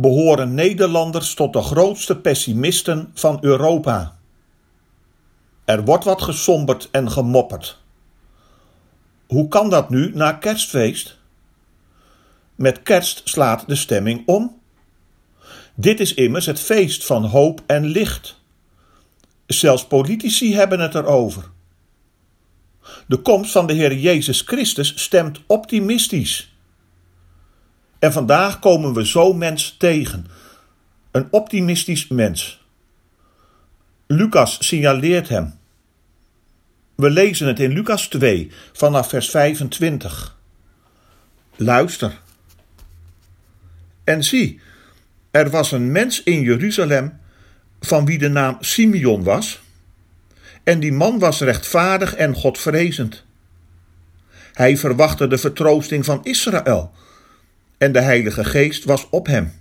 behoren Nederlanders tot de grootste pessimisten van Europa. Er wordt wat gesomberd en gemopperd. Hoe kan dat nu na kerstfeest? Met kerst slaat de stemming om. Dit is immers het feest van hoop en licht. Zelfs politici hebben het erover. De komst van de Heer Jezus Christus stemt optimistisch. En vandaag komen we zo'n mens tegen. Een optimistisch mens. Lucas signaleert hem. We lezen het in Lucas 2 vanaf vers 25. Luister. En zie, er was een mens in Jeruzalem van wie de naam Simeon was. En die man was rechtvaardig en godvrezend. Hij verwachtte de vertroosting van Israël en de Heilige Geest was op hem.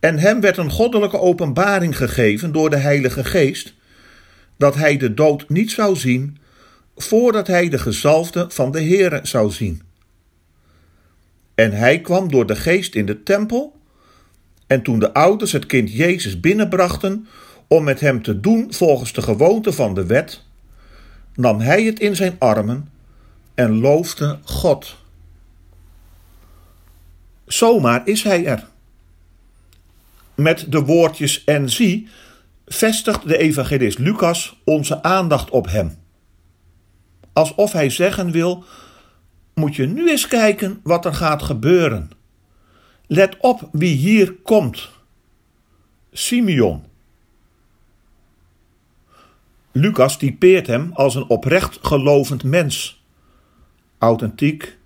En hem werd een goddelijke openbaring gegeven door de Heilige Geest, dat hij de dood niet zou zien, voordat hij de gezalfde van de Heere zou zien. En hij kwam door de Geest in de tempel, en toen de ouders het kind Jezus binnenbrachten om met hem te doen volgens de gewoonte van de wet, nam hij het in zijn armen en loofde God. Zomaar is hij er. Met de woordjes en zie vestigt de evangelist Lucas onze aandacht op hem. Alsof hij zeggen wil: moet je nu eens kijken wat er gaat gebeuren. Let op wie hier komt. Simeon. Lucas typeert hem als een oprecht gelovend mens. Authentiek,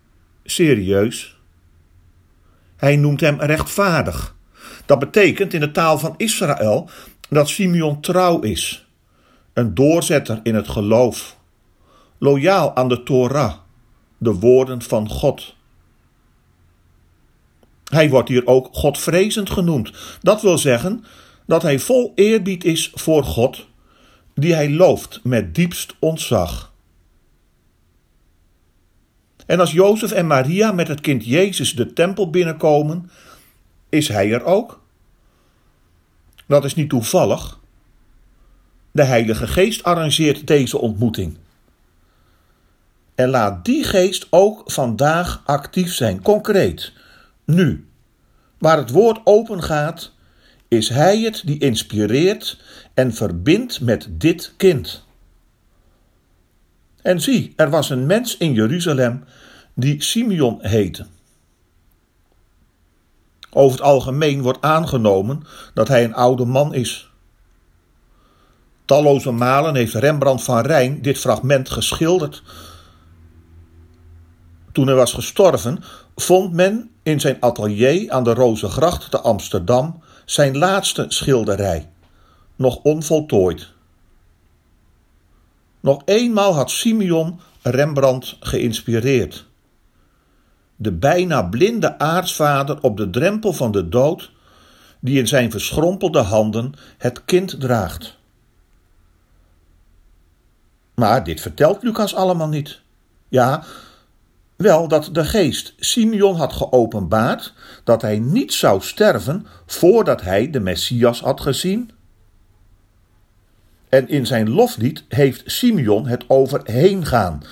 serieus hij noemt hem rechtvaardig. Dat betekent in de taal van Israël dat Simeon trouw is, een doorzetter in het geloof, loyaal aan de Torah, de woorden van God. Hij wordt hier ook Godvrezend genoemd. Dat wil zeggen dat hij vol eerbied is voor God, die hij looft met diepst ontzag. En als Jozef en Maria met het kind Jezus de tempel binnenkomen, is hij er ook. Dat is niet toevallig. De Heilige Geest arrangeert deze ontmoeting. En laat die geest ook vandaag actief zijn, concreet, nu. Waar het woord open gaat, is Hij het die inspireert en verbindt met dit kind. En zie, er was een mens in Jeruzalem die Simeon heette. Over het algemeen wordt aangenomen dat hij een oude man is. Talloze malen heeft Rembrandt van Rijn dit fragment geschilderd. Toen hij was gestorven, vond men in zijn atelier aan de Rozengracht te Amsterdam zijn laatste schilderij, nog onvoltooid. Nog eenmaal had Simeon Rembrandt geïnspireerd. De bijna blinde aartsvader op de drempel van de dood, die in zijn verschrompelde handen het kind draagt. Maar dit vertelt Lucas allemaal niet. Ja, wel dat de geest Simeon had geopenbaard dat hij niet zou sterven voordat hij de Messias had gezien en in zijn loflied heeft Simeon het over heen gaan,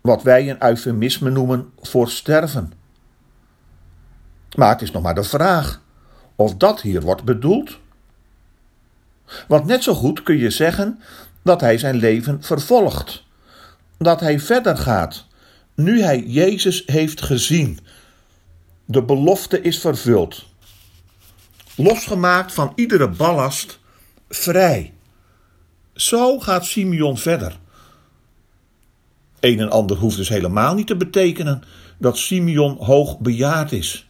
wat wij een eufemisme noemen voor sterven. Maar het is nog maar de vraag of dat hier wordt bedoeld. Want net zo goed kun je zeggen dat hij zijn leven vervolgt, dat hij verder gaat, nu hij Jezus heeft gezien. De belofte is vervuld. Losgemaakt van iedere ballast, vrij. Zo gaat Simeon verder. Een en ander hoeft dus helemaal niet te betekenen dat Simeon hoog bejaard is.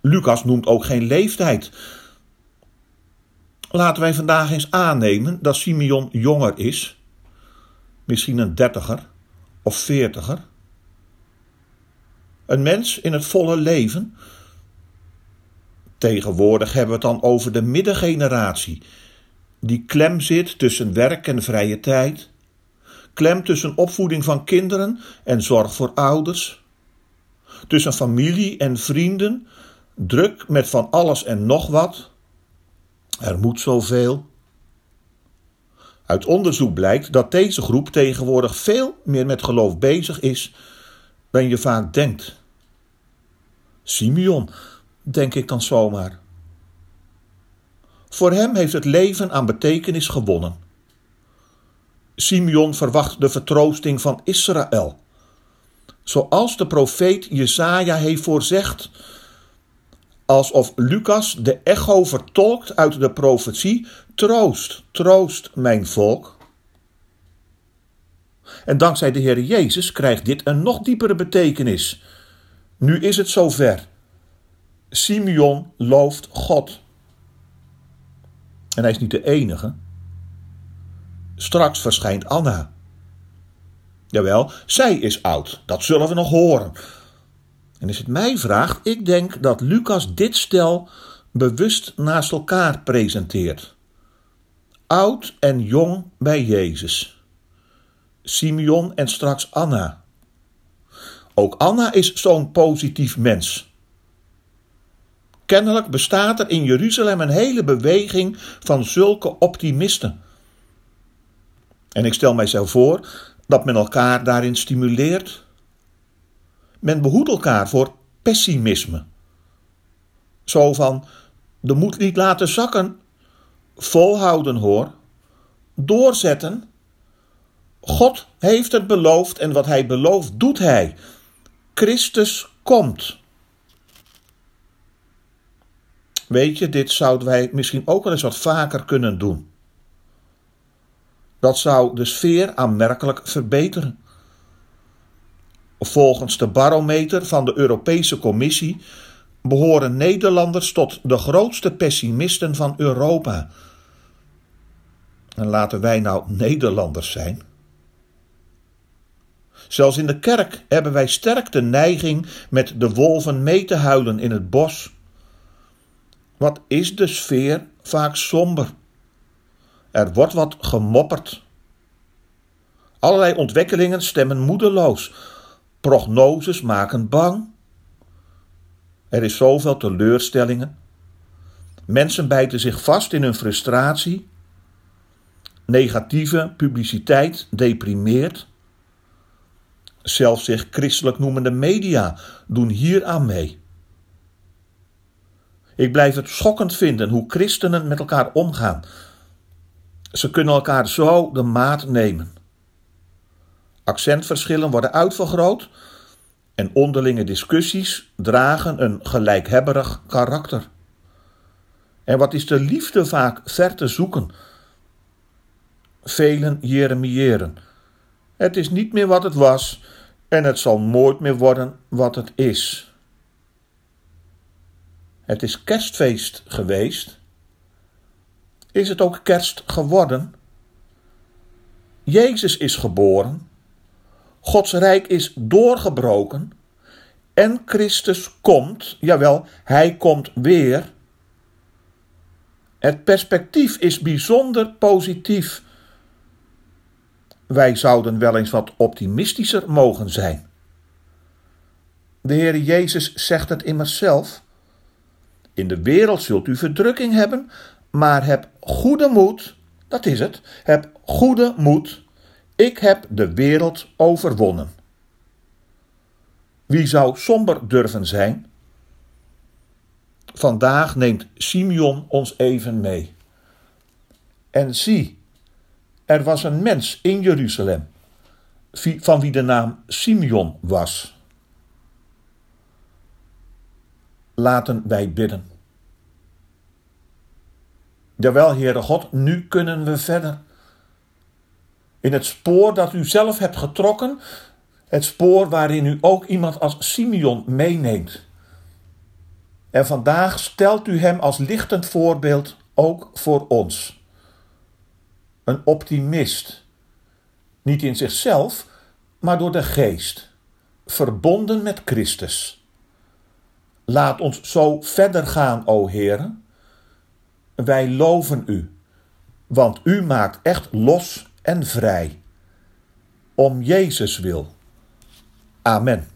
Lucas noemt ook geen leeftijd. Laten wij vandaag eens aannemen dat Simeon jonger is, misschien een dertiger of veertiger. Een mens in het volle leven. Tegenwoordig hebben we het dan over de middengeneratie, die klem zit tussen werk en vrije tijd, klem tussen opvoeding van kinderen en zorg voor ouders, tussen familie en vrienden, druk met van alles en nog wat. Er moet zoveel. Uit onderzoek blijkt dat deze groep tegenwoordig veel meer met geloof bezig is dan je vaak denkt. Simeon, denk ik dan zomaar. Voor hem heeft het leven aan betekenis gewonnen. Simeon verwacht de vertroosting van Israël. Zoals de profeet Jesaja heeft voorzegd. Alsof Lucas de echo vertolkt uit de profetie: Troost, troost mijn volk. En dankzij de Heer Jezus krijgt dit een nog diepere betekenis. Nu is het zover. Simeon looft God. En hij is niet de enige. Straks verschijnt Anna. Jawel, zij is oud, dat zullen we nog horen. En als het mij vraagt, ik denk dat Lucas dit stel bewust naast elkaar presenteert. Oud en jong bij Jezus. Simeon en straks Anna. Ook Anna is zo'n positief mens. Kennelijk bestaat er in Jeruzalem een hele beweging van zulke optimisten. En ik stel mijzelf voor dat men elkaar daarin stimuleert. Men behoedt elkaar voor pessimisme. Zo van de moed niet laten zakken, volhouden hoor, doorzetten. God heeft het beloofd en wat hij belooft doet hij. Christus komt. Weet je, dit zouden wij misschien ook wel eens wat vaker kunnen doen. Dat zou de sfeer aanmerkelijk verbeteren. Volgens de barometer van de Europese Commissie behoren Nederlanders tot de grootste pessimisten van Europa. En laten wij nou Nederlanders zijn. Zelfs in de kerk hebben wij sterk de neiging met de wolven mee te huilen in het bos. Wat is de sfeer vaak somber? Er wordt wat gemopperd. Allerlei ontwikkelingen stemmen moedeloos. Prognoses maken bang. Er is zoveel teleurstellingen. Mensen bijten zich vast in hun frustratie. Negatieve publiciteit deprimeert. Zelfs zich christelijk noemende media doen hier aan mee. Ik blijf het schokkend vinden hoe christenen met elkaar omgaan. Ze kunnen elkaar zo de maat nemen. Accentverschillen worden uitvergroot en onderlinge discussies dragen een gelijkhebberig karakter. En wat is de liefde vaak ver te zoeken? Velen jeremiëren. Het is niet meer wat het was en het zal nooit meer worden wat het is. Het is kerstfeest geweest. Is het ook kerst geworden? Jezus is geboren. Gods rijk is doorgebroken. En Christus komt, jawel, hij komt weer. Het perspectief is bijzonder positief. Wij zouden wel eens wat optimistischer mogen zijn. De Heer Jezus zegt het immers zelf. In de wereld zult u verdrukking hebben, maar heb goede moed, dat is het, heb goede moed, ik heb de wereld overwonnen. Wie zou somber durven zijn? Vandaag neemt Simeon ons even mee. En zie, er was een mens in Jeruzalem, van wie de naam Simeon was. Laten wij bidden. Jawel, Heere God, nu kunnen we verder. In het spoor dat u zelf hebt getrokken, het spoor waarin u ook iemand als Simeon meeneemt. En vandaag stelt u hem als lichtend voorbeeld ook voor ons. Een optimist. Niet in zichzelf, maar door de geest. Verbonden met Christus. Laat ons zo verder gaan, o Heere. Wij loven u, want u maakt echt los en vrij. Om Jezus wil. Amen.